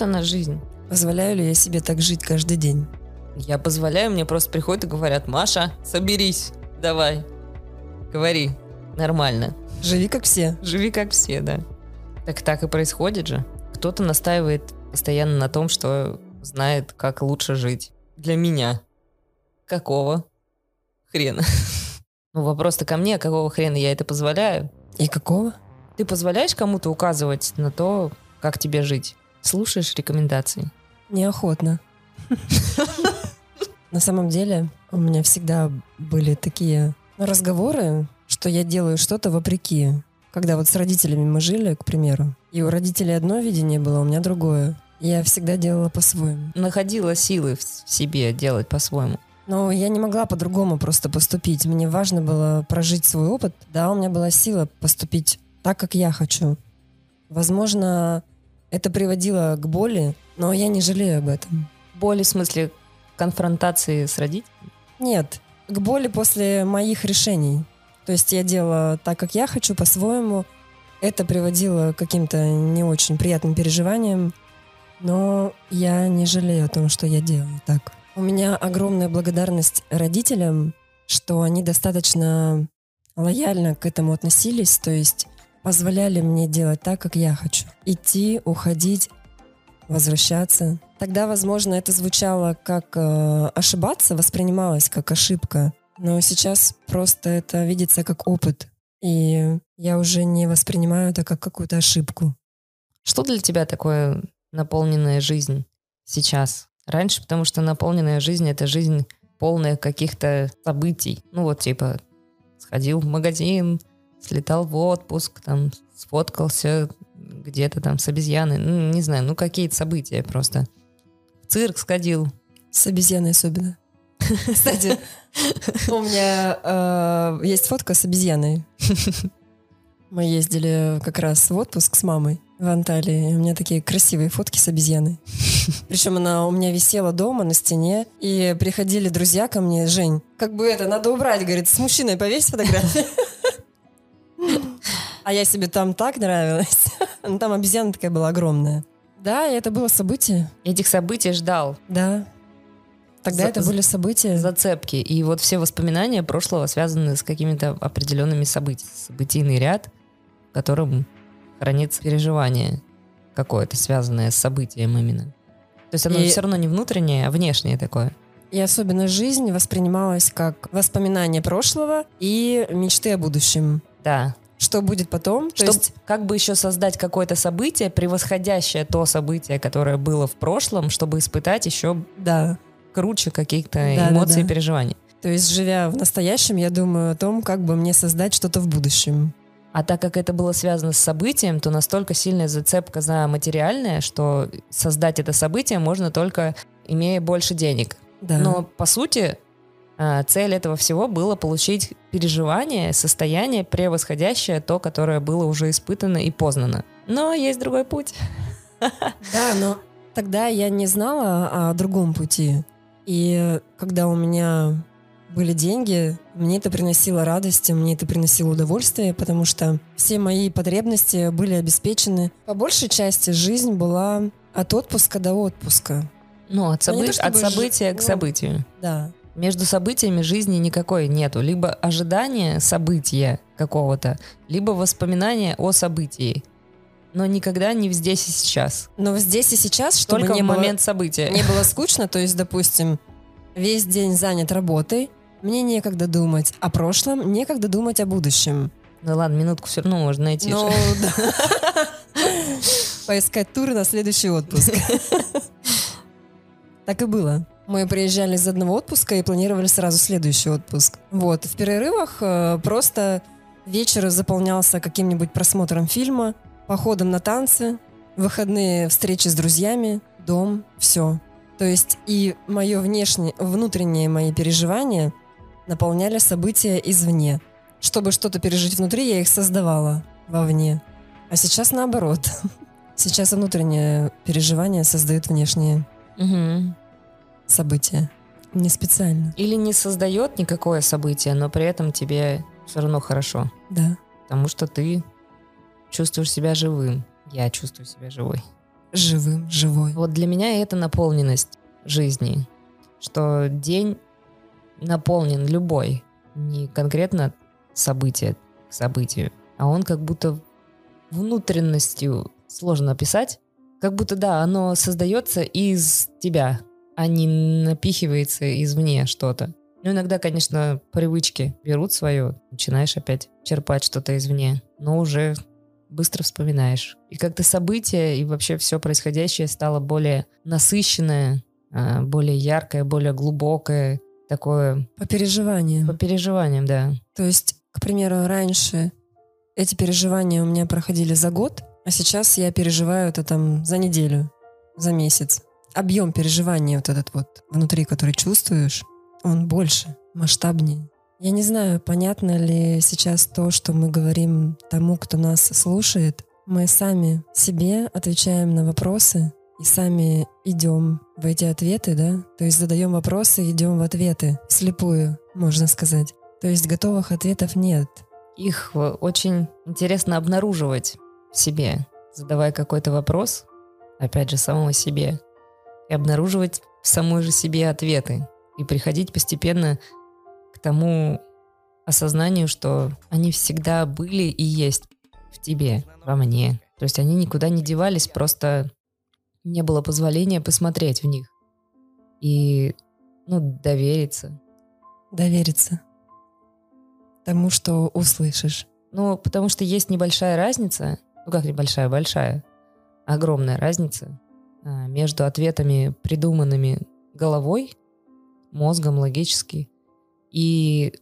Вот она жизнь. Позволяю ли я себе так жить каждый день? Я позволяю, мне просто приходят и говорят, Маша, соберись, давай, говори, нормально. Живи как все. Живи как все, да. Так так и происходит же. Кто-то настаивает постоянно на том, что знает, как лучше жить. Для меня. Какого хрена? Ну, вопрос-то ко мне, какого хрена я это позволяю? И какого? Ты позволяешь кому-то указывать на то, как тебе жить? Слушаешь рекомендации? Неохотно. На самом деле у меня всегда были такие разговоры, что я делаю что-то вопреки. Когда вот с родителями мы жили, к примеру, и у родителей одно видение было, у меня другое. Я всегда делала по-своему. Находила силы в себе делать по-своему. Но я не могла по-другому просто поступить. Мне важно было прожить свой опыт. Да, у меня была сила поступить так, как я хочу. Возможно, это приводило к боли, но я не жалею об этом. Боли в смысле конфронтации с родителями? Нет, к боли после моих решений. То есть я делала так, как я хочу, по-своему. Это приводило к каким-то не очень приятным переживаниям. Но я не жалею о том, что я делаю так. У меня огромная благодарность родителям, что они достаточно лояльно к этому относились, то есть позволяли мне делать так, как я хочу. Идти, уходить, возвращаться. Тогда, возможно, это звучало как э, ошибаться, воспринималось как ошибка, но сейчас просто это видится как опыт, и я уже не воспринимаю это как какую-то ошибку. Что для тебя такое наполненная жизнь сейчас? Раньше, потому что наполненная жизнь — это жизнь полная каких-то событий. Ну вот типа сходил в магазин, слетал в отпуск, там сфоткался где-то там с обезьяной, ну не знаю, ну какие-то события просто. В цирк сходил. С обезьяной особенно. Кстати, у меня э, есть фотка с обезьяной. Мы ездили как раз в отпуск с мамой в Анталии. У меня такие красивые фотки с обезьяной. Причем она у меня висела дома на стене. И приходили друзья ко мне, Жень, как бы это, надо убрать, говорит, с мужчиной повесь фотографию. А я себе там так нравилась. Ну, там обезьяна такая была огромная. Да, и это было событие. Этих событий ждал. Да. Тогда За- это были события. Зацепки. И вот все воспоминания прошлого связаны с какими-то определенными событиями. Событийный ряд, в котором хранится переживание какое-то, связанное с событием именно. То есть оно И- все равно не внутреннее, а внешнее такое. И особенно жизнь воспринималась как воспоминание прошлого и мечты о будущем. Да. Что будет потом? То Чтоб есть, как бы еще создать какое-то событие, превосходящее то событие, которое было в прошлом, чтобы испытать еще да. круче каких-то Да, да, эмоций да. и переживаний. То есть, живя в настоящем, я думаю о том, как бы мне создать что-то в будущем. А так как это было связано с событием, то настолько сильная зацепка за материальное, что создать это событие можно только имея больше денег. Да. Но по сути цель этого всего было получить переживание, состояние, превосходящее то, которое было уже испытано и познано. Но есть другой путь. Да, но тогда я не знала о другом пути. И когда у меня были деньги, мне это приносило радость, мне это приносило удовольствие, потому что все мои потребности были обеспечены. По большей части жизнь была от отпуска до отпуска. Ну, от, Ну, собы- то от события к ну, событию. Да. Между событиями жизни никакой нету. Либо ожидание события какого-то, либо воспоминание о событии. Но никогда не в здесь и сейчас. Но здесь и сейчас, чтобы Только не в было- момент события. не было скучно, то есть, допустим, весь день занят работой, мне некогда думать о прошлом, некогда думать о будущем. Ну ладно, минутку все равно можно найти. Ну, да. Поискать туры на следующий отпуск. Так и было. Мы приезжали из одного отпуска и планировали сразу следующий отпуск. Вот. В перерывах э, просто вечер заполнялся каким-нибудь просмотром фильма, походом на танцы, выходные встречи с друзьями, дом, все. То есть и мое внешнее, внутренние мои переживания наполняли события извне. Чтобы что-то пережить внутри, я их создавала вовне. А сейчас наоборот. Сейчас внутреннее переживание создает внешние Мгм. События. Не специально, Или не создает никакое событие, но при этом тебе все равно хорошо. да. Потому что ты чувствуешь себя живым. Я чувствую себя живой. живым, живой. Вот для меня это наполненность жизни, что день наполнен любой, не конкретно событие к событию, а он как будто внутренностью сложно описать, как будто, да, оно создается из тебя, а не напихивается извне что-то. Ну, иногда, конечно, привычки берут свое, начинаешь опять черпать что-то извне, но уже быстро вспоминаешь. И как-то события и вообще все происходящее стало более насыщенное, а, более яркое, более глубокое, такое... По переживаниям. По переживаниям, да. То есть, к примеру, раньше эти переживания у меня проходили за год, а сейчас я переживаю это там за неделю, за месяц. Объем переживания вот этот вот внутри, который чувствуешь, он больше, масштабнее. Я не знаю, понятно ли сейчас то, что мы говорим тому, кто нас слушает. Мы сами себе отвечаем на вопросы и сами идем в эти ответы, да? То есть задаем вопросы, идем в ответы, слепую, можно сказать. То есть готовых ответов нет. Их очень интересно обнаруживать в себе, задавая какой-то вопрос, опять же, самому себе, и обнаруживать в самой же себе ответы, и приходить постепенно к тому осознанию, что они всегда были и есть в тебе, во мне. То есть они никуда не девались, просто не было позволения посмотреть в них. И, ну, довериться. Довериться тому, что услышишь. Ну, потому что есть небольшая разница, ну как небольшая, большая, огромная разница между ответами, придуманными головой, мозгом логически, и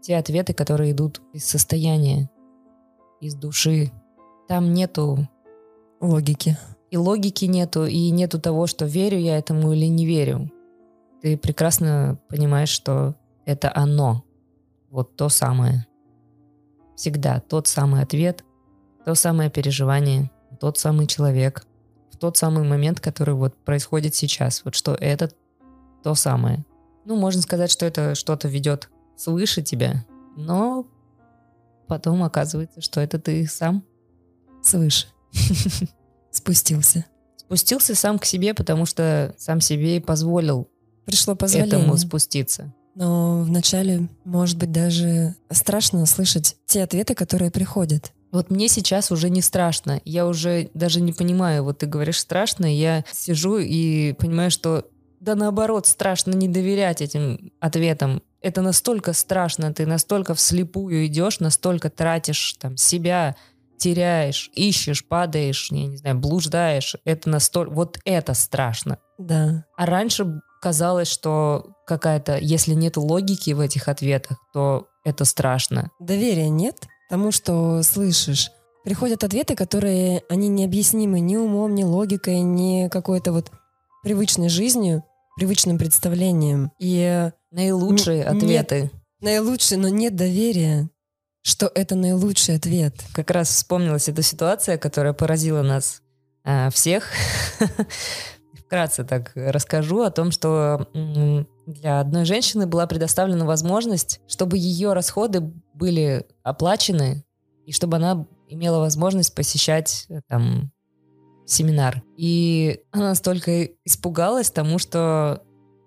те ответы, которые идут из состояния, из души. Там нету логики. И логики нету, и нету того, что верю я этому или не верю. Ты прекрасно понимаешь, что это оно. Вот то самое. Всегда тот самый ответ, то самое переживание, тот самый человек, тот самый момент, который вот происходит сейчас. Вот что это то самое. Ну, можно сказать, что это что-то ведет свыше тебя, но потом оказывается, что это ты сам свыше спустился. Спустился сам к себе, потому что сам себе и позволил Пришло позволение. этому спуститься. Но вначале, может быть, даже страшно слышать те ответы, которые приходят. Вот мне сейчас уже не страшно. Я уже даже не понимаю, вот ты говоришь страшно, я сижу и понимаю, что да наоборот, страшно не доверять этим ответам. Это настолько страшно, ты настолько вслепую идешь, настолько тратишь там себя, теряешь, ищешь, падаешь, я не знаю, блуждаешь. Это настолько... Вот это страшно. Да. А раньше казалось, что какая-то, если нет логики в этих ответах, то это страшно. Доверия нет тому, что слышишь. Приходят ответы, которые, они необъяснимы ни умом, ни логикой, ни какой-то вот привычной жизнью привычным представлением. И наилучшие н- ответы. Нет, наилучшие, но нет доверия, что это наилучший ответ. Как раз вспомнилась эта ситуация, которая поразила нас э, всех. Вкратце так расскажу о том, что для одной женщины была предоставлена возможность, чтобы ее расходы были оплачены и чтобы она имела возможность посещать э, там семинар. И она настолько испугалась тому, что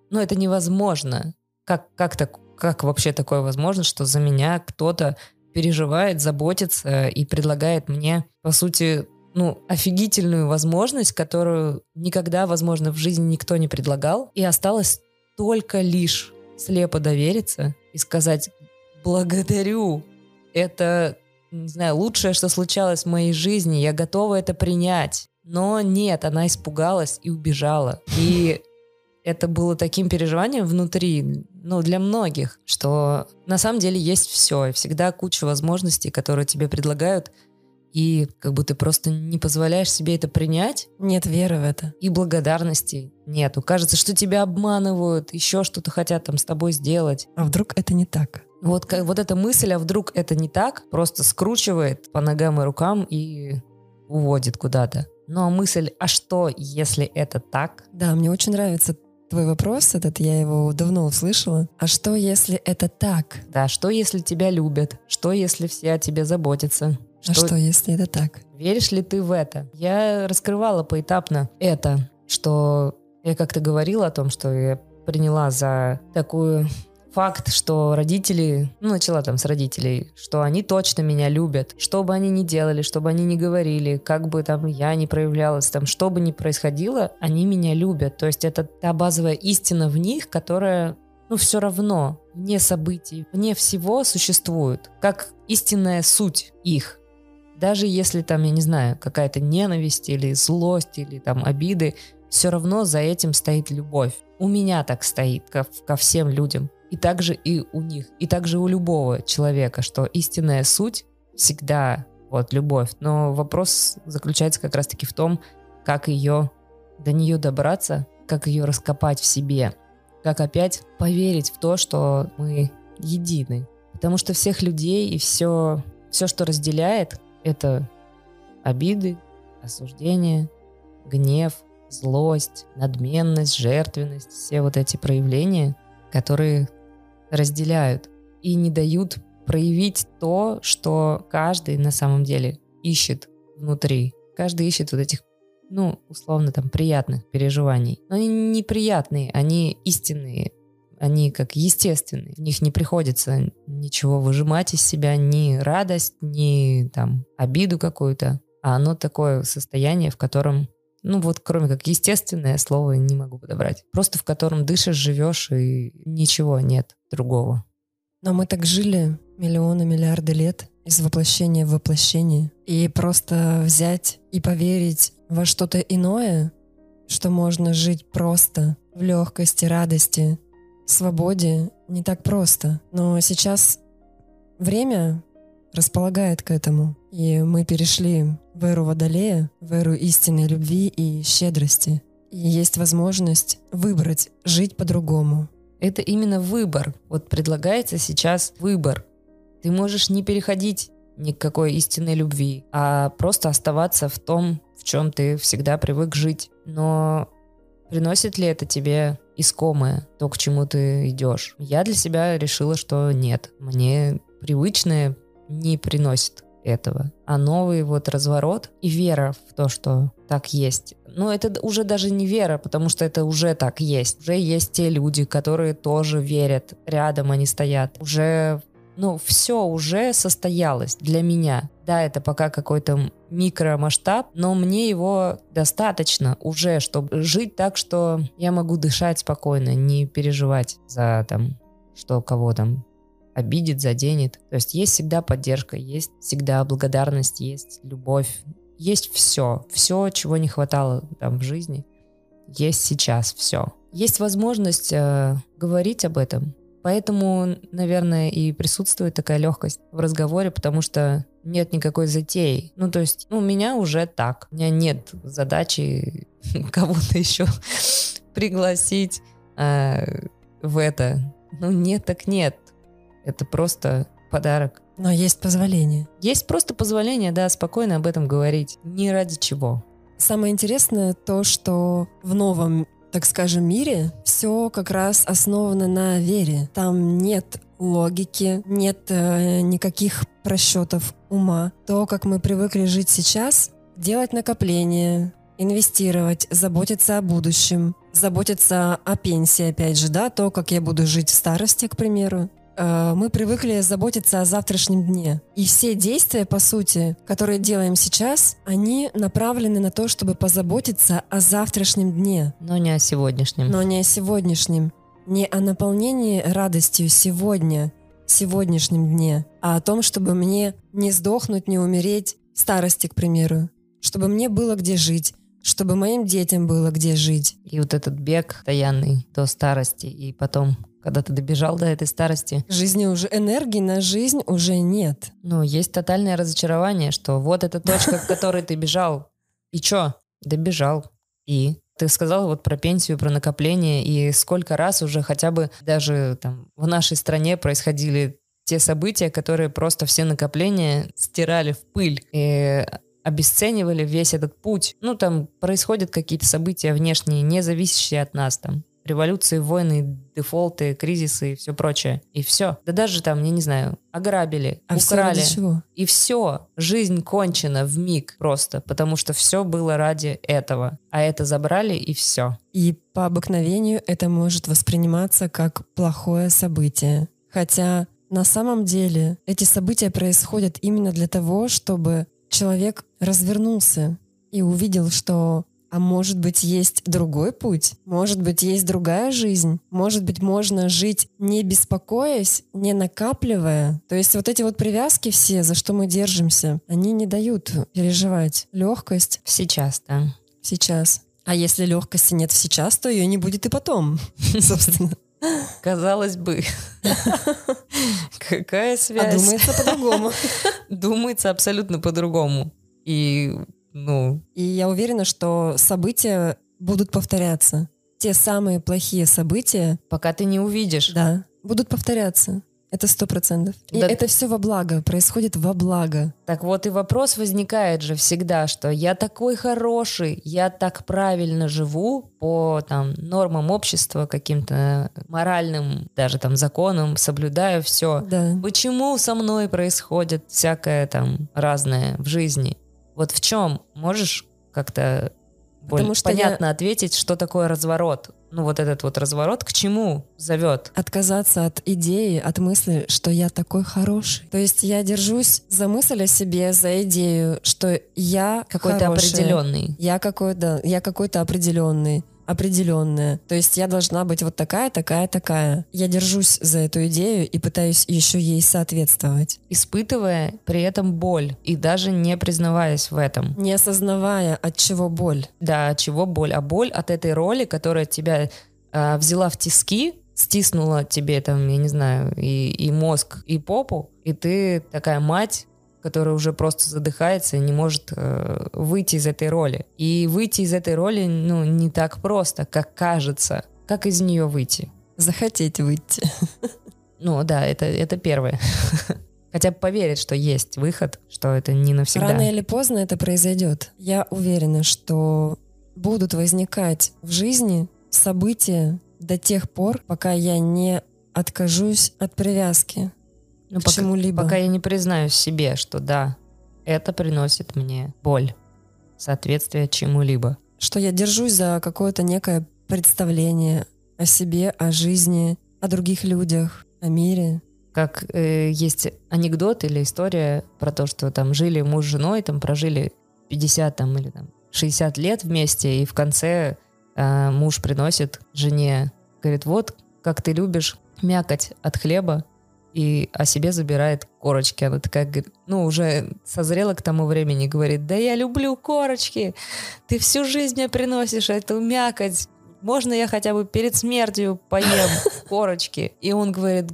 ну, это невозможно. Как, как, так, как вообще такое возможно, что за меня кто-то переживает, заботится и предлагает мне, по сути, ну, офигительную возможность, которую никогда, возможно, в жизни никто не предлагал. И осталось только лишь слепо довериться и сказать «благодарю». Это, не знаю, лучшее, что случалось в моей жизни. Я готова это принять. Но нет, она испугалась и убежала. И это было таким переживанием внутри, ну, для многих, что на самом деле есть все, и всегда куча возможностей, которые тебе предлагают, и как бы ты просто не позволяешь себе это принять. Нет веры в это. И благодарности нету. Кажется, что тебя обманывают, еще что-то хотят там с тобой сделать. А вдруг это не так? Вот, вот эта мысль, а вдруг это не так, просто скручивает по ногам и рукам и уводит куда-то. Но мысль, а что, если это так? Да, мне очень нравится твой вопрос этот, я его давно услышала. А что, если это так? Да, что, если тебя любят? Что, если все о тебе заботятся? А что, если это так? Веришь ли ты в это? Я раскрывала поэтапно это, что я как-то говорила о том, что я приняла за такую факт, что родители, ну, начала там с родителей, что они точно меня любят, что бы они ни делали, что бы они ни говорили, как бы там я ни проявлялась, там, что бы ни происходило, они меня любят. То есть это та базовая истина в них, которая, ну, все равно, вне событий, вне всего существует, как истинная суть их. Даже если там, я не знаю, какая-то ненависть или злость или там обиды, все равно за этим стоит любовь. У меня так стоит ко, ко всем людям. И также и у них, и также у любого человека, что истинная суть всегда вот любовь. Но вопрос заключается как раз-таки в том, как ее до нее добраться, как ее раскопать в себе, как опять поверить в то, что мы едины. Потому что всех людей и все, все, что разделяет, это обиды, осуждение, гнев, злость, надменность, жертвенность, все вот эти проявления, которые разделяют и не дают проявить то, что каждый на самом деле ищет внутри. Каждый ищет вот этих, ну, условно, там, приятных переживаний. Но они неприятные, они истинные, они как естественные. В них не приходится ничего выжимать из себя, ни радость, ни там обиду какую-то. А оно такое состояние, в котором ну вот кроме как естественное слово не могу подобрать. Просто в котором дышишь, живешь и ничего нет другого. Но мы так жили миллионы, миллиарды лет из воплощения в воплощение. И просто взять и поверить во что-то иное, что можно жить просто, в легкости, радости, свободе, не так просто. Но сейчас время располагает к этому. И мы перешли в эру Водолея, в эру истинной любви и щедрости. И есть возможность выбрать жить по-другому. Это именно выбор. Вот предлагается сейчас выбор. Ты можешь не переходить ни к какой истинной любви, а просто оставаться в том, в чем ты всегда привык жить. Но приносит ли это тебе искомое, то, к чему ты идешь? Я для себя решила, что нет. Мне привычное не приносит этого. А новый вот разворот и вера в то, что так есть. Ну, это уже даже не вера, потому что это уже так есть. Уже есть те люди, которые тоже верят. Рядом они стоят. Уже ну, все уже состоялось для меня. Да, это пока какой-то микромасштаб, но мне его достаточно уже, чтобы жить так, что я могу дышать спокойно, не переживать за там, что кого там обидит, заденет. То есть есть всегда поддержка, есть всегда благодарность, есть любовь, есть все, все, чего не хватало там в жизни, есть сейчас все. Есть возможность э, говорить об этом, поэтому, наверное, и присутствует такая легкость в разговоре, потому что нет никакой затеи. Ну, то есть, ну, у меня уже так. У меня нет задачи кого-то еще пригласить э, в это. Ну, нет, так нет. Это просто подарок. Но есть позволение. Есть просто позволение, да, спокойно об этом говорить. Ни ради чего. Самое интересное то, что в новом, так скажем, мире все как раз основано на вере. Там нет логики, нет э, никаких просчетов ума. То, как мы привыкли жить сейчас, делать накопления, инвестировать, заботиться о будущем, заботиться о пенсии, опять же, да, то, как я буду жить в старости, к примеру, мы привыкли заботиться о завтрашнем дне. И все действия, по сути, которые делаем сейчас, они направлены на то, чтобы позаботиться о завтрашнем дне. Но не о сегодняшнем. Но не о сегодняшнем. Не о наполнении радостью сегодня, сегодняшнем дне, а о том, чтобы мне не сдохнуть, не умереть в старости, к примеру. Чтобы мне было где жить, чтобы моим детям было где жить. И вот этот бег постоянный до старости, и потом когда ты добежал до этой старости. Жизни уже, энергии на жизнь уже нет. Ну, есть тотальное разочарование, что вот эта точка, к которой ты бежал. И чё? Добежал. И? Ты сказал вот про пенсию, про накопление, и сколько раз уже хотя бы даже там в нашей стране происходили те события, которые просто все накопления стирали в пыль и обесценивали весь этот путь. Ну, там происходят какие-то события внешние, не зависящие от нас там революции, войны, дефолты, кризисы и все прочее. И все. Да даже там, я не знаю, ограбили, А все украли. ради чего? И все. Жизнь кончена в миг просто, потому что все было ради этого. А это забрали, и все. И по обыкновению это может восприниматься как плохое событие. Хотя на самом деле эти события происходят именно для того, чтобы человек развернулся и увидел, что а может быть есть другой путь, может быть есть другая жизнь, может быть можно жить не беспокоясь, не накапливая. То есть вот эти вот привязки все, за что мы держимся, они не дают переживать легкость Сейчас, да. сейчас. А если легкости нет сейчас, то ее не будет и потом, собственно. Казалось бы. Какая А связь? думается по-другому. Думается абсолютно по-другому. И, ну, И я уверена, что события будут повторяться. Те самые плохие события, пока ты не увидишь. да, будут повторяться. Это сто процентов. И Да. это все во благо, происходит во благо. Так вот и вопрос возникает же всегда, что я такой хороший, я так правильно живу по там нормам общества, каким-то моральным даже там законам, соблюдаю все. Да. Почему со мной происходит всякое там разное в жизни? Вот в чем можешь как-то более Потому что я- понятно ответить, что такое разворот? Ну вот этот вот разворот к чему зовет? Отказаться от идеи, от мысли, что я такой хороший. То есть я держусь за мысль о себе, за идею, что я Какой-то определенный. Я какой-то, я какой-то определенный, определенная. То есть я должна быть вот такая, такая, такая. Я держусь за эту идею и пытаюсь еще ей соответствовать, испытывая при этом боль и даже не признаваясь в этом. не осознавая, от чего боль. Да, от чего боль? А боль от этой роли, которая тебя а, взяла в тиски, стиснула тебе там, я не знаю, и, и мозг, и попу, и ты такая мать, которая уже просто задыхается и не может э, выйти из этой роли. И выйти из этой роли, ну, не так просто, как кажется. Как из нее выйти? Захотеть выйти. Ну, да, это, это первое. Хотя бы поверить, что есть выход, что это не навсегда. Рано или поздно это произойдет. Я уверена, что будут возникать в жизни события до тех пор, пока я не откажусь от привязки Ну, к пока- чему-либо. Пока я не признаюсь себе, что да, это приносит мне боль, соответствие чему-либо. Что я держусь за какое-то некое представление о себе, о жизни, о других людях, о мире. Как э, есть анекдот или история про то, что там жили муж с женой, там прожили 50 там, или там, 60 лет вместе, и в конце э, муж приносит жене, говорит, вот как ты любишь мякоть от хлеба, и о себе забирает корочки. Она такая, говорит, ну, уже созрела к тому времени, говорит, да я люблю корочки, ты всю жизнь мне приносишь эту мякоть, можно я хотя бы перед смертью поем корочки? И он говорит,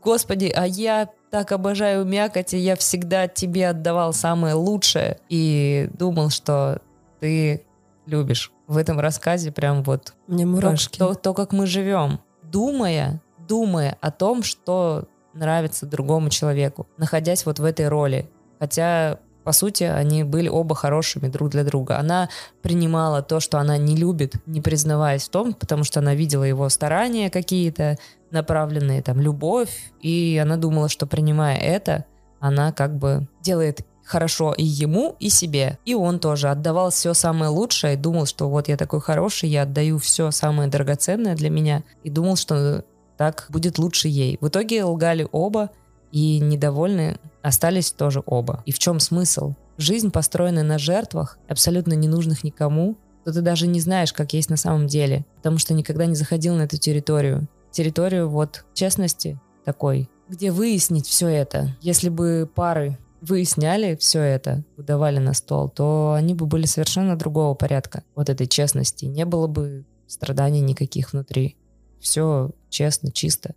господи, а я так обожаю мякоть, и я всегда тебе отдавал самое лучшее. И думал, что ты любишь. В этом рассказе прям вот Мне мурашки. то, то, как мы живем, думая, думая о том, что нравится другому человеку, находясь вот в этой роли. Хотя, по сути, они были оба хорошими друг для друга. Она принимала то, что она не любит, не признаваясь в том, потому что она видела его старания какие-то, направленные там любовь, и она думала, что принимая это, она как бы делает хорошо и ему, и себе. И он тоже отдавал все самое лучшее и думал, что вот я такой хороший, я отдаю все самое драгоценное для меня. И думал, что так будет лучше ей. В итоге лгали оба, и недовольны остались тоже оба. И в чем смысл? Жизнь, построенная на жертвах, абсолютно ненужных никому, то ты даже не знаешь, как есть на самом деле, потому что никогда не заходил на эту территорию. Территорию вот честности такой, где выяснить все это. Если бы пары выясняли все это, выдавали на стол, то они бы были совершенно другого порядка вот этой честности. Не было бы страданий никаких внутри. Все честно, чисто.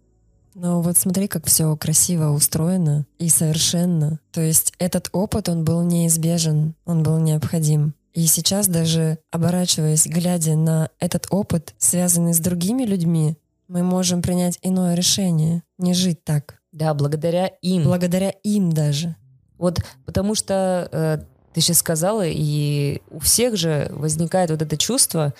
Но вот смотри, как все красиво устроено и совершенно. То есть этот опыт, он был неизбежен, он был необходим. И сейчас даже оборачиваясь, глядя на этот опыт, связанный с другими людьми, мы можем принять иное решение, не жить так. Да, благодаря им. Благодаря им даже. Вот потому что э, ты сейчас сказала, и у всех же возникает вот это чувство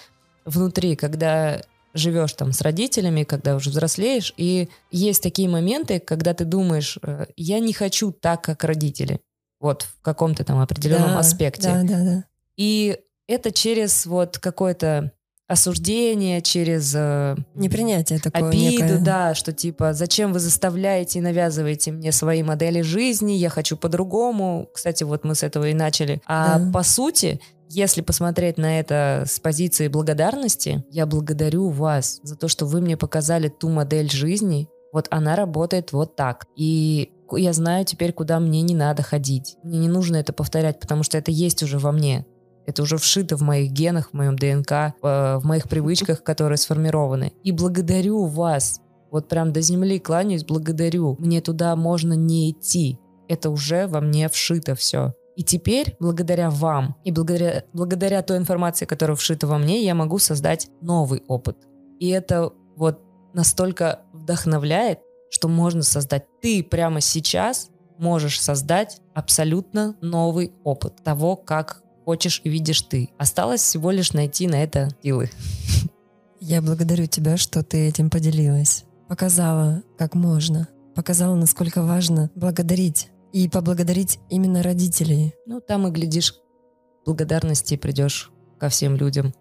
внутри, когда живешь там с родителями, когда уже взрослеешь, и есть такие моменты, когда ты думаешь, э, я не хочу так, как родители, вот в каком-то там определенном Да, аспекте. Да, да, да. И это через вот какое-то осуждение, через э, Непринятие такое обиду, некое. да, что типа, зачем вы заставляете и навязываете мне свои модели жизни, я хочу по-другому. Кстати, вот мы с этого и начали. А Да. по сути, если посмотреть на это с позиции благодарности, я благодарю вас за то, что вы мне показали ту модель жизни. Вот она работает вот так. И я знаю теперь, куда мне не надо ходить. Мне не нужно это повторять, потому что это есть уже во мне. Это уже вшито в моих генах, в моем ДНК, э, в моих привычках, которые сформированы. И благодарю вас. Вот прям до земли кланяюсь, благодарю. Мне туда можно не идти. Это уже во мне вшито все. И теперь, благодаря вам и благодаря, благодаря той информации, которая вшита во мне, я могу создать новый опыт. И это вот настолько вдохновляет, что можно создать. Ты прямо сейчас можешь создать абсолютно новый опыт того, как хочешь и видишь ты. Осталось всего лишь найти на это силы. Я благодарю тебя, что ты этим поделилась. Показала, как можно. Показала, насколько важно благодарить. И поблагодарить именно родителей. Ну, там и глядишь, благодарности придешь ко всем людям.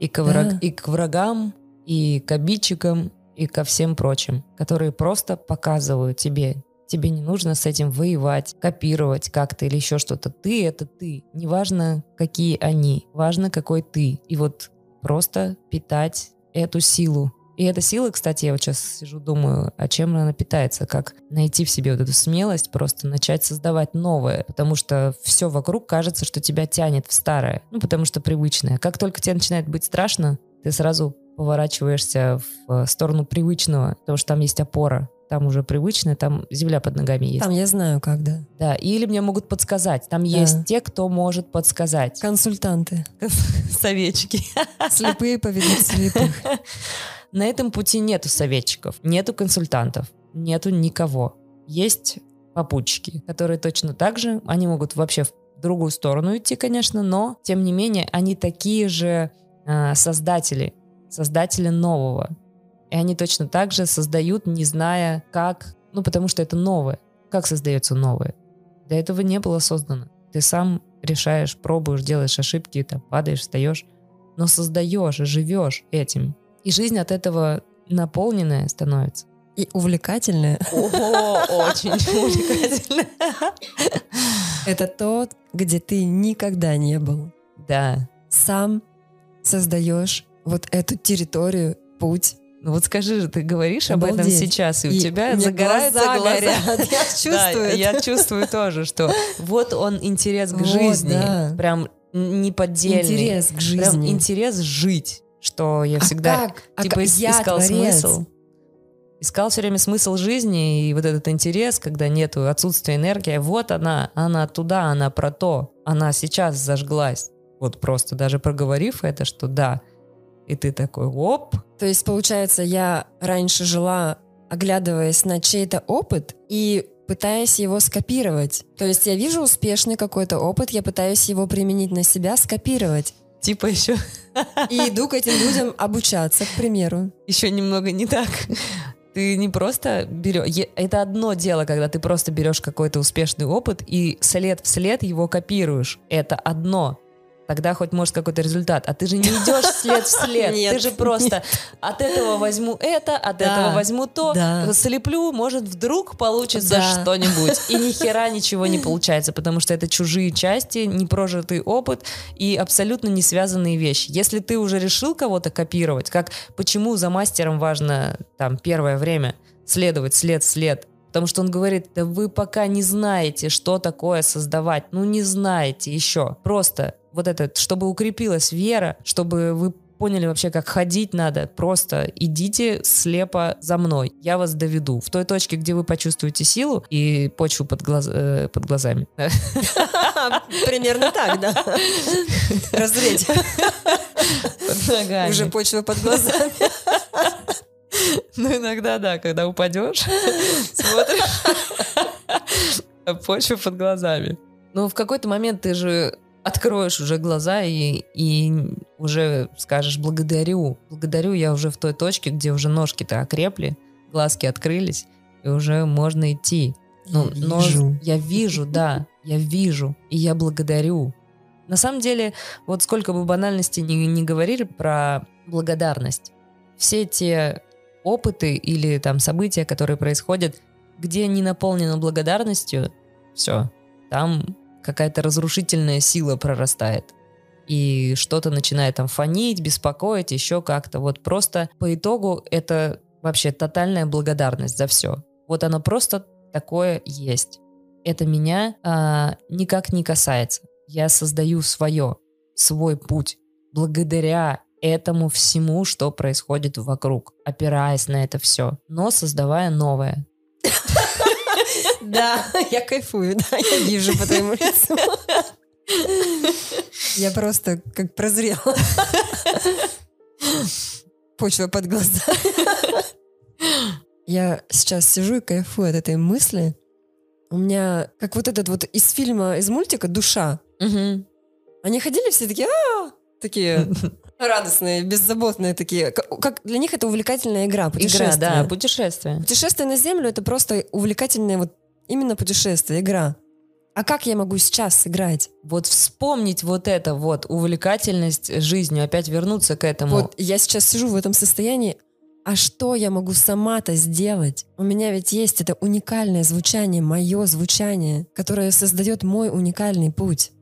И, к враг- Да. и к врагам, и к обидчикам, и ко всем прочим, которые просто показывают тебе. Тебе не нужно с этим воевать, копировать как-то или еще что-то. Ты — это ты. Неважно, какие они. Важно, какой ты. И вот просто питать эту силу. И эта сила, кстати, я вот сейчас сижу, думаю, а чем она питается? Как найти в себе вот эту смелость, просто начать создавать новое. Потому что все вокруг кажется, что тебя тянет в старое. Ну, потому что привычное. Как только тебе начинает быть страшно, ты сразу поворачиваешься в э, сторону привычного, потому что там есть опора. Там уже привычное, там земля под ногами есть. Там я знаю, как, да. Да, или мне могут подсказать. Там Да. есть те, кто может подсказать. Консультанты. Советчики. Слепые поведут слепых. На этом пути нету советчиков, нету консультантов, нету никого. Есть попутчики, которые точно так же, они могут вообще в другую сторону идти, конечно, но тем не менее они такие же э, создатели, создатели нового. И они точно так же создают, не зная как, ну потому что это новое. Как создается новое? До этого не было создано. Ты сам решаешь, пробуешь, делаешь ошибки, там, падаешь, встаешь, но создаешь и живешь этим. И жизнь от этого наполненная становится. И увлекательное О, очень увлекательно. — это тот, где ты никогда не был. Да. Сам создаешь вот эту территорию, путь. Ну вот скажи же, ты говоришь об этом Обалдеть. сейчас, и, у И тебя у меня загораются глаза глаза. горят. Я чувствую Да, я чувствую тоже, что вот он интерес к Вот, жизни, да. прям неподдельный. Интерес к Прям жизни. интерес жить, что я А всегда? А типа ис- Я искал творец. смысл. Искал все время смысл жизни и вот этот интерес, когда нету отсутствия энергии. Вот она, она туда, она про то. Она сейчас зажглась. Вот просто даже проговорив это, что да. И ты такой, оп, То есть, получается, я раньше жила, оглядываясь на чей-то опыт и пытаясь его скопировать. То есть я вижу успешный какой-то опыт, я пытаюсь его применить на себя, скопировать. Типа еще, И иду к этим людям обучаться, к примеру. еще немного не так. Ты не просто берешь... Это одно дело, когда ты просто берешь какой-то успешный опыт и след в след его копируешь. Это одно. Тогда хоть может какой-то результат. А ты же не идешь след в след. Нет, ты же просто от этого возьму это, от Да, этого возьму то, да. слеплю, может вдруг получится Да. что-нибудь. И ни хера ничего не получается, потому что это чужие части, непрожитый опыт и абсолютно не связанные вещи. Если ты уже решил кого-то копировать, как почему за мастером важно там первое время следовать след в след, Потому что он говорит, да вы пока не знаете, что такое создавать. Ну, не знаете еще. Просто вот это, чтобы укрепилась вера, чтобы вы поняли вообще, как ходить надо, просто идите слепо за мной. Я вас доведу. В той точке, где вы почувствуете силу и почву под, глаз- э, под глазами. Примерно так, да. Разреть уже почва под глазами. Ну, иногда, да, когда упадешь, смотришь, почва под глазами. Ну, в какой-то момент ты же откроешь уже глаза и, и уже скажешь благодарю. Благодарю я уже в той точке, где уже ножки-то окрепли, глазки открылись, и уже можно идти. Ну, Я но вижу. я вижу, да, я вижу, и я благодарю. На самом деле, вот сколько бы банальности не, не говорили про благодарность, все те опыты или там события, которые происходят, где не наполнено благодарностью, все, там какая-то разрушительная сила прорастает. И что-то начинает там фонить, беспокоить, еще как-то. Вот просто по итогу это вообще тотальная благодарность за все. Вот оно просто такое есть. Это меня а, никак не касается. Я создаю свое, свой путь благодаря этому всему, что происходит вокруг, опираясь на это все, но создавая новое. Да, я кайфую, да, я вижу по твоему лицу. Я просто как прозрела. Почва под глаза. Я сейчас сижу и кайфую от этой мысли. У меня, как вот этот вот из фильма, из мультика «Душа». Мгм. Они ходили все такие, «А!» такие радостные, беззаботные такие. Как, как для них это увлекательная игра, Игра, путешествие. да, путешествие. Путешествие на Землю — это просто увлекательное вот именно путешествие, игра. А как я могу сейчас сыграть? Вот вспомнить вот это вот, увлекательность жизнью, опять вернуться к этому. Вот я сейчас сижу в этом состоянии, а что я могу сама-то сделать? У меня ведь есть это уникальное звучание, мое звучание, которое создает мой уникальный путь.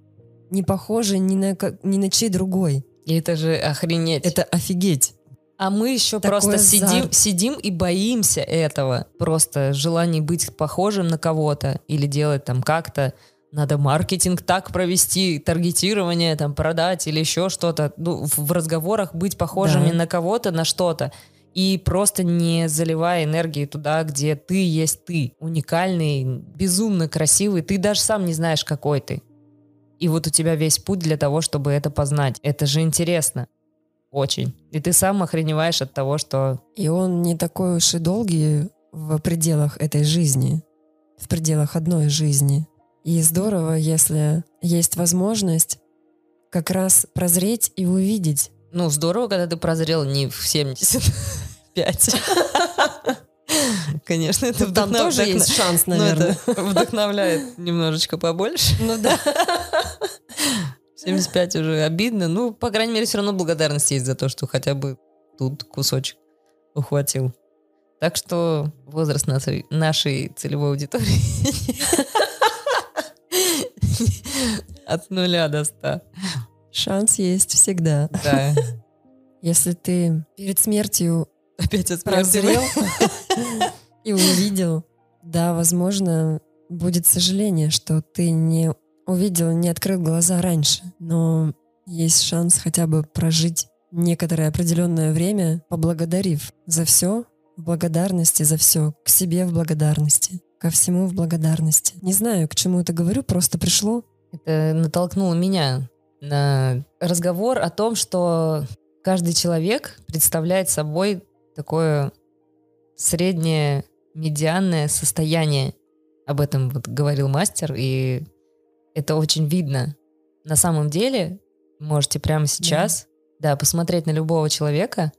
Не похоже ни на, ни на чей другой. И это же охренеть. Это офигеть. А мы еще Такой просто сидим, сидим и боимся этого. Просто желание быть похожим на кого-то или делать там как-то. Надо маркетинг так провести, таргетирование там продать или еще что-то. Ну, в в разговорах быть похожими Да. на кого-то, на что-то. И просто не заливая энергии туда, где ты есть ты. Уникальный, безумно красивый. Ты даже сам не знаешь, какой ты. И вот у тебя весь путь для того, чтобы это познать. Это же интересно. Очень. И ты сам охреневаешь от того, что... И он не такой уж и долгий в пределах этой жизни, в пределах одной жизни. И здорово, если есть возможность как раз прозреть и увидеть. Ну, здорово, когда ты прозрел не в 75. Конечно, это Ну, Там вдохнов- тоже есть шанс, ну, наверное. это вдохновляет немножечко побольше. Ну да. 75 уже обидно. Ну, по крайней мере, все равно благодарность есть за то, что хотя бы тут кусочек ухватил. Так что возраст нашей, нашей целевой аудитории от нуля до ста. Шанс есть всегда. Да. Если ты перед смертью Опять от прозрел и увидел, да, возможно, будет сожаление, что ты не увидел, не открыл глаза раньше. Но есть шанс хотя бы прожить некоторое определенное время, поблагодарив за все, в благодарности за все, к себе в благодарности, ко всему в благодарности. Не знаю, к чему это говорю, просто пришло. Это натолкнуло меня на разговор о том, что каждый человек представляет собой такое среднее медианное состояние. Об этом вот говорил мастер, и это очень видно. На самом деле, можете прямо сейчас, да, посмотреть на любого человека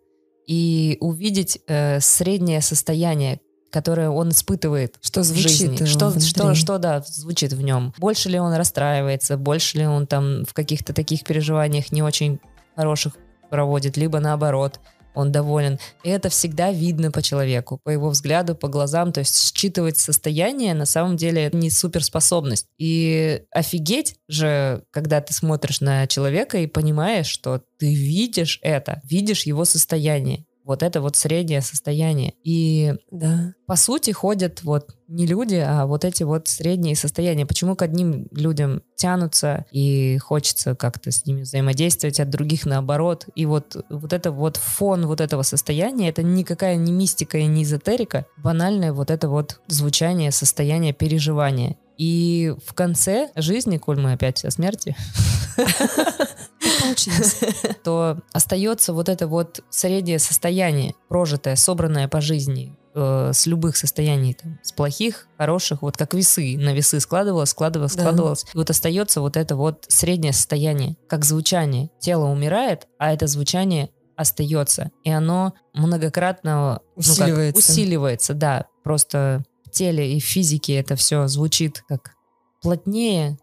и увидеть э, среднее состояние, которое он испытывает Что в звучит жизни. Что, внутри. что, что, да, звучит в нем. Больше ли он расстраивается, больше ли он там в каких-то таких переживаниях не очень хороших проводит, либо наоборот, он доволен. И это всегда видно по человеку, по его взгляду, по глазам. То есть считывать состояние на самом деле это не суперспособность. И офигеть же, когда ты смотришь на человека и понимаешь, что ты видишь это, видишь его состояние. Вот это вот среднее состояние. И Да. по сути ходят вот не люди, а вот эти вот средние состояния. Почему к одним людям тянутся и хочется как-то с ними взаимодействовать, от других наоборот. И вот, вот это вот фон вот этого состояния, это никакая не мистика и не эзотерика, банальное вот это вот звучание, состояние, переживания. И в конце жизни, коль мы опять о смерти, Получилось. то остается вот это вот среднее состояние, прожитое, собранное по жизни, э, с любых состояний, там, с плохих, хороших, вот как весы, на весы складывалось, складывалось, Да. складывалось. И вот остается вот это вот среднее состояние, как звучание. Тело умирает, а это звучание остается. И оно многократно ну, как, Усиливается. усиливается, да. Просто теле и в физике это все звучит как плотнее.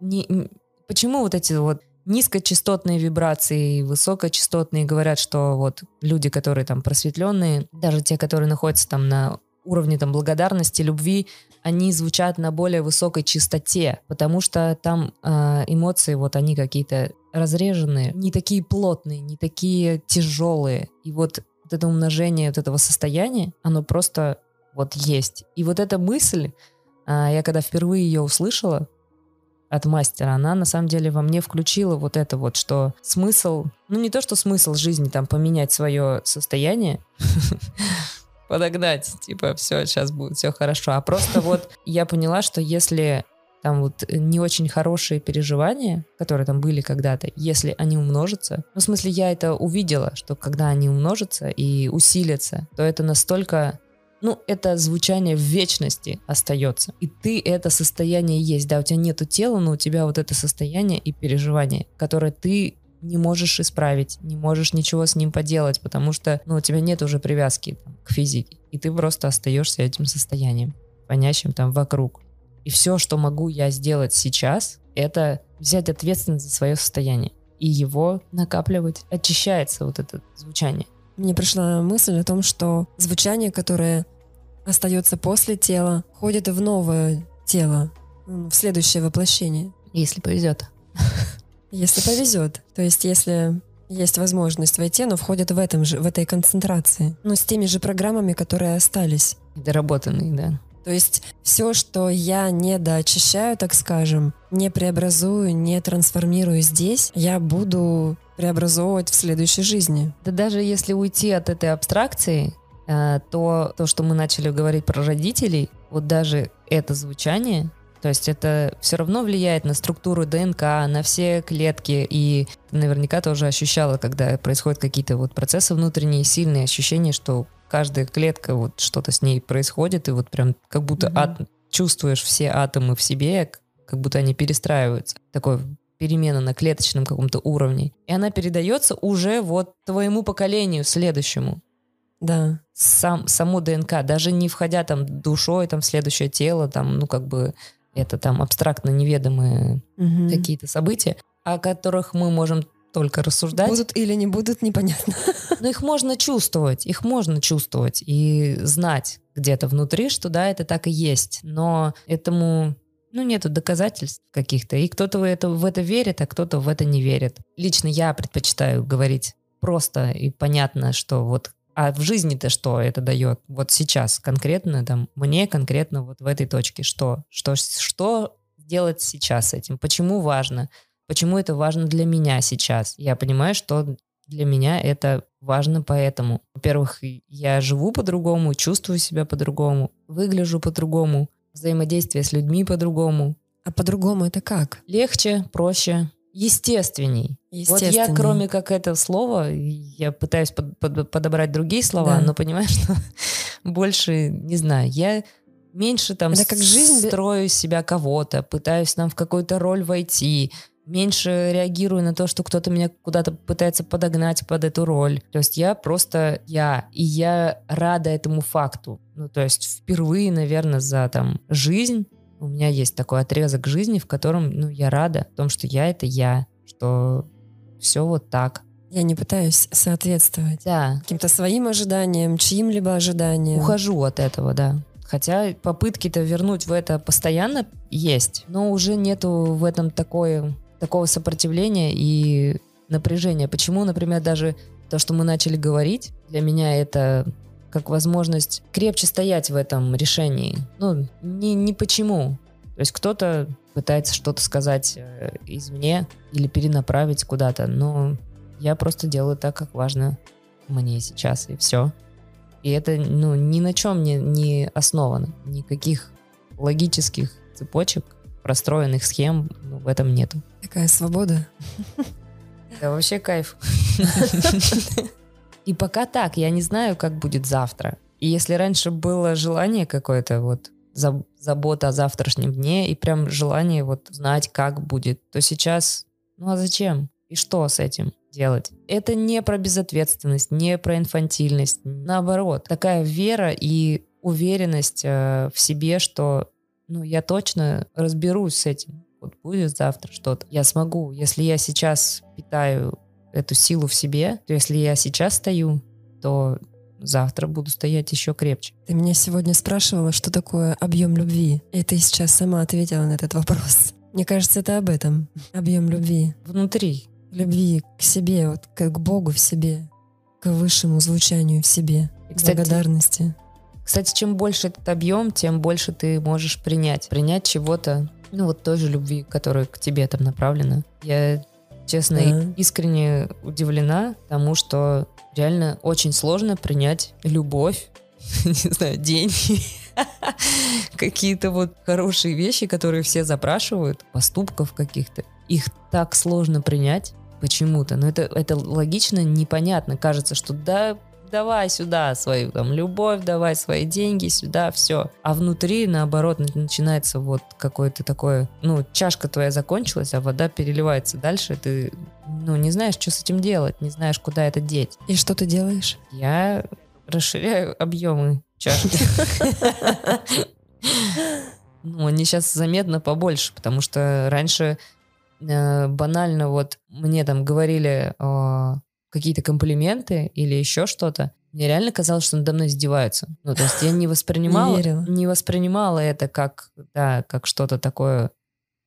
Не, н- почему вот эти вот низкочастотные вибрации и высокочастотные говорят, что вот люди, которые там просветленные, даже те, которые находятся там на уровне там благодарности, любви, они звучат на более высокой частоте, потому что там э, эмоции вот они какие-то разреженные, не такие плотные, не такие тяжелые. И вот, вот это умножение вот этого состояния, оно просто вот есть. И вот эта мысль, а, я когда впервые ее услышала от мастера, она на самом деле во мне включила вот это вот, что смысл, ну не то, что смысл жизни там поменять свое состояние, подогнать, типа, все, сейчас будет все хорошо, а просто вот я поняла, что если там вот не очень хорошие переживания, которые там были когда-то, если они умножатся, ну, в смысле, я это увидела, что когда они умножатся и усилятся, то это настолько ну, это звучание в вечности остается. И ты это состояние есть. Да, у тебя нету тела, но у тебя вот это состояние и переживание, которое ты не можешь исправить, не можешь ничего с ним поделать, потому что ну, у тебя нет уже привязки там, к физике. И ты просто остаешься этим состоянием, фонящим там вокруг. И все, что могу я сделать сейчас, это взять ответственность за свое состояние и его накапливать. Очищается вот это звучание. Мне пришла мысль о том, что звучание, которое остается после тела, входит в новое тело, в следующее воплощение. Если повезет. Если повезет. То есть, если есть возможность войти, но входит в, этом же, в этой концентрации. Ну, с теми же программами, которые остались. Доработанный, да. То есть все, что я не доочищаю, так скажем, не преобразую, не трансформирую здесь, я буду преобразовывать в следующей жизни. Да даже если уйти от этой абстракции, э, то то, что мы начали говорить про родителей, вот даже это звучание, то есть это все равно влияет на структуру ДНК, на все клетки, и ты наверняка тоже ощущала, когда происходят какие-то вот процессы внутренние, сильные ощущения, что каждая клетка, вот что-то с ней происходит, и вот прям как будто Мгм. ат- чувствуешь все атомы в себе, как будто они перестраиваются. Такой перемена на клеточном каком-то уровне. И она передается уже вот твоему поколению следующему. Да. Сам, само ДНК, даже не входя там душой там, в следующее тело, там, ну как бы это там абстрактно неведомые Мгм. какие-то события, о которых мы можем только рассуждать. Будут или не будут, непонятно. Но их можно чувствовать, их можно чувствовать и знать где-то внутри, что да, это так и есть. Но этому, ну, нету доказательств каких-то. И кто-то в это, в это верит, а кто-то в это не верит. Лично я предпочитаю говорить просто и понятно, что вот а в жизни-то что это дает? Вот сейчас конкретно, там, мне конкретно вот в этой точке что? Что, что делать сейчас с этим? Почему важно? Почему это важно для меня сейчас? Я понимаю, что для меня это важно поэтому. Во-первых, я живу по-другому, чувствую себя по-другому, выгляжу по-другому, взаимодействие с людьми по-другому. А по-другому это как? Легче, проще, естественней. Вот я, кроме как этого слова, я пытаюсь под- под- подобрать другие слова, Да. но понимаешь, что больше, не знаю, я меньше там Это как жизнь строю себя кого-то, пытаюсь там в какую-то роль войти, меньше реагирую на то, что кто-то меня куда-то пытается подогнать под эту роль. То есть я просто я, и я рада этому факту. Ну, то есть впервые, наверное, за там жизнь у меня есть такой отрезок жизни, в котором, ну, я рада в том, что я это я, что все вот так. Я не пытаюсь соответствовать Да, каким-то своим ожиданиям, чьим-либо ожиданиям. ухожу от этого, да. Хотя попытки-то вернуть в это постоянно есть, но уже нету в этом такое, такого сопротивления и напряжения. Почему, например, даже то, что мы начали говорить, для меня это как возможность крепче стоять в этом решении. Ну, не, не почему. То есть кто-то пытается что-то сказать э, извне или перенаправить куда-то, но я просто делаю так, как важно мне сейчас, и все. И это ну, ни на чем не, не основано. Никаких логических цепочек, простроенных схем ну, в этом нету. Такая свобода. Да вообще кайф. И пока так, я не знаю, как будет завтра. И если раньше было желание какое-то, вот заб- забота о завтрашнем дне и прям желание вот знать, как будет, то сейчас, ну а зачем? И что с этим делать? Это не про безответственность, не про инфантильность. Наоборот, такая вера и уверенность э, в себе, что ну, я точно разберусь с этим. Вот будет завтра что-то. Я смогу. Если я сейчас питаю эту силу в себе, то если я сейчас стою, то завтра буду стоять еще крепче. Ты меня сегодня спрашивала, что такое объем любви. И ты сейчас сама ответила на этот вопрос. Мне кажется, это об этом. Объем любви. Внутри. Любви к себе, вот как к Богу в себе, к высшему звучанию в себе, И, кстати, благодарности. Кстати, чем больше этот объем, тем больше ты можешь принять. Принять чего-то, ну вот той же любви, которая к тебе там направлена. Я, честно, Да. искренне удивлена тому, что реально очень сложно принять любовь, не знаю, деньги, какие-то вот хорошие вещи, которые все запрашивают, поступков каких-то. Их так сложно принять почему-то. Но это, это логично, непонятно. Кажется, что да, давай сюда свою там любовь, давай свои деньги сюда, все. А внутри, наоборот, на- начинается вот какое-то такое, ну, чашка твоя закончилась, а вода переливается дальше, ты, ну, не знаешь, что с этим делать, не знаешь, куда это деть. И что ты делаешь? Я расширяю объемы чашки. Ну, они сейчас заметно побольше, потому что раньше э, банально вот мне там говорили э, какие-то комплименты или еще что-то, мне реально казалось, что надо мной издеваются. Ну, то есть я не воспринимала, верила. не воспринимала это как, да, как что-то такое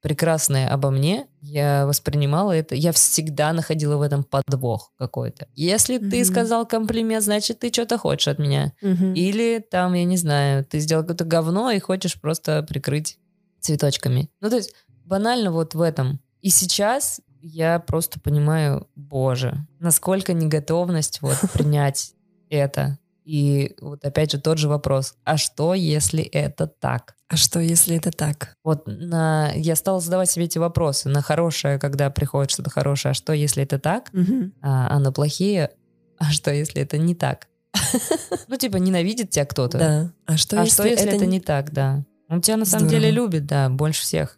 прекрасное обо мне. Я воспринимала это, я всегда находила в этом подвох какой-то. Если ты Мгм. сказал комплимент, значит, ты что-то хочешь от меня. Мгм. Или там, я не знаю, ты сделал какое-то говно и хочешь просто прикрыть цветочками. Ну, то есть банально вот в этом. И сейчас я просто понимаю, боже, насколько неготовность вот принять это. И вот опять же тот же вопрос, а что, если это так? А что, если это так? Вот на... я стала задавать себе эти вопросы. На хорошее, когда приходит что-то хорошее, а что, если это так? Мгм. А, а на плохие, а что, если это не так? Ну, типа, ненавидит тебя кто-то. Да. А что, а если, что, если это, не... не так, да? Он тебя на самом Здорово. деле любит, да, больше всех.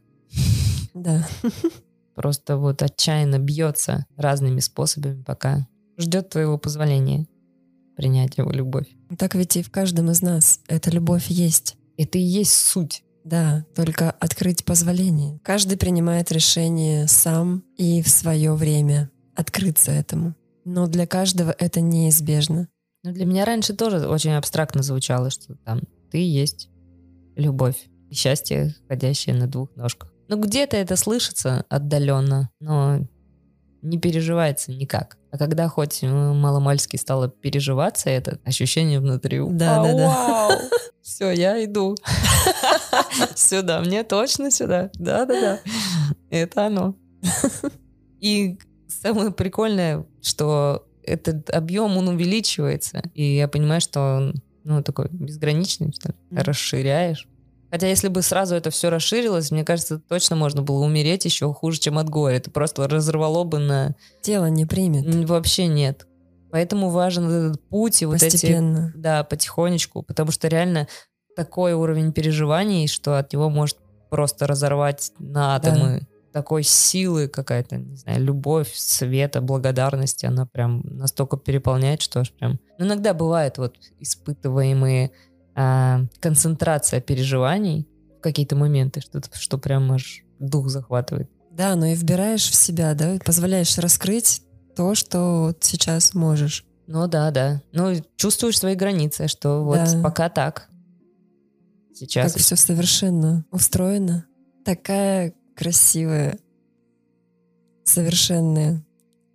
Да. Просто вот отчаянно бьется разными способами, пока ждет твоего позволения принять его любовь. Так ведь и в каждом из нас эта любовь есть. Это и есть суть. Да, только открыть позволение. Каждый принимает решение сам и в свое время открыться этому. Но для каждого это неизбежно. Но для меня раньше тоже очень абстрактно звучало, что там ты есть любовь и счастье, ходящее на двух ножках. Ну, где-то это слышится отдаленно, но не переживается никак. А когда хоть э, маломальски стало переживаться это ощущение внутри, Да, да, да. Все, я иду. Сюда, мне точно сюда. Да-да-да. Это оно. И самое прикольное, что этот объем, он увеличивается. И я понимаю, что он, ну, такой безграничный, что ли. Расширяешь. Хотя если бы сразу это все расширилось, мне кажется, точно можно было умереть еще хуже, чем от горя. Это просто разорвало бы на... Тело не примет Вообще нет. Поэтому важен этот путь и вот эти постепенно. да, потихонечку, потому что реально такой уровень переживаний, что от него может просто разорвать на атомы. Такой силы какая-то, не знаю, любовь, света, благодарности, она прям настолько переполняет, что аж прям... Ну, иногда бывает вот испытываемые а, концентрация переживаний в какие-то моменты, что, что прям аж дух захватывает. Да, но и вбираешь в себя, да, позволяешь раскрыть то, что вот сейчас можешь. Ну да, да. Ну, чувствуешь свои границы, что вот Да. пока так. Сейчас. Как все совершенно устроено. Такая красивая, совершенная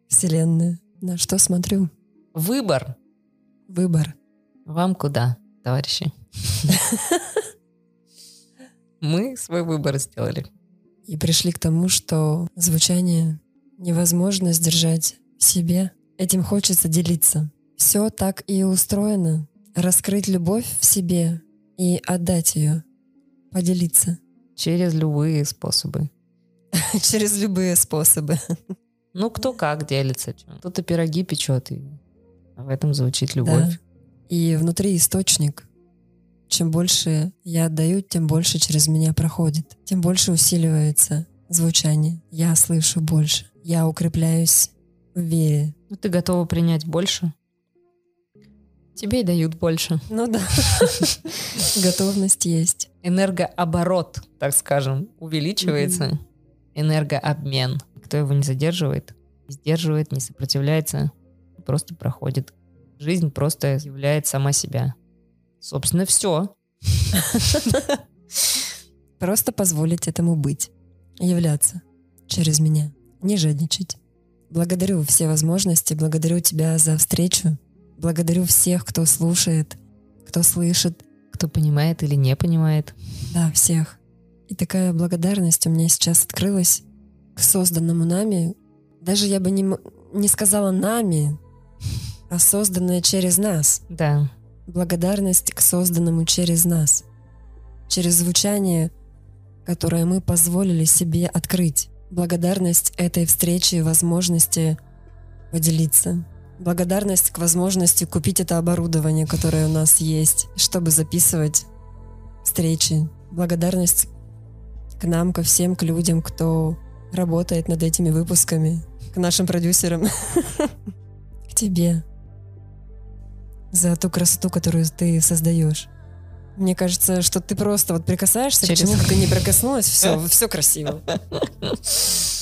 вселенная. На что смотрю? Выбор. Выбор. Вам куда, товарищи? Мы свой выбор сделали. И пришли к тому, что звучание невозможно сдержать в себе. Этим хочется делиться. Все так и устроено. Раскрыть любовь в себе и отдать ее. Поделиться. Через любые способы. Через любые способы. Ну, кто как делится. Кто-то пироги печет, и в этом звучит любовь. И внутри источник. Чем больше я отдаю, тем больше через меня проходит. Тем больше усиливается звучание. Я слышу больше. Я укрепляюсь в вере. Ну, ты готова принять больше? Тебе и дают больше. Ну да. Готовность есть. Энергооборот, так скажем, увеличивается. Энергообмен. Кто его не задерживает, не сдерживает, не сопротивляется, просто проходит. Жизнь просто являет сама себя. Собственно, все. Просто позволить этому быть. Являться через меня. Не жадничать. Благодарю все возможности, благодарю тебя за встречу, благодарю всех, кто слушает, кто слышит. Кто понимает или не понимает. Да, всех. И такая благодарность у меня сейчас открылась к созданному нами. Даже я бы не, не сказала нами, а созданное через нас. Да. Благодарность к созданному через нас. Через звучание, которое мы позволили себе открыть. Благодарность этой встречи и возможности поделиться. Благодарность к возможности купить это оборудование, которое у нас есть, чтобы записывать встречи. Благодарность к нам, ко всем, к людям, кто работает над этими выпусками, к нашим продюсерам, к тебе за ту красоту, которую ты создаешь. Мне кажется, что ты просто вот прикасаешься Через... к чему, ты не прикоснулась, все, все красиво.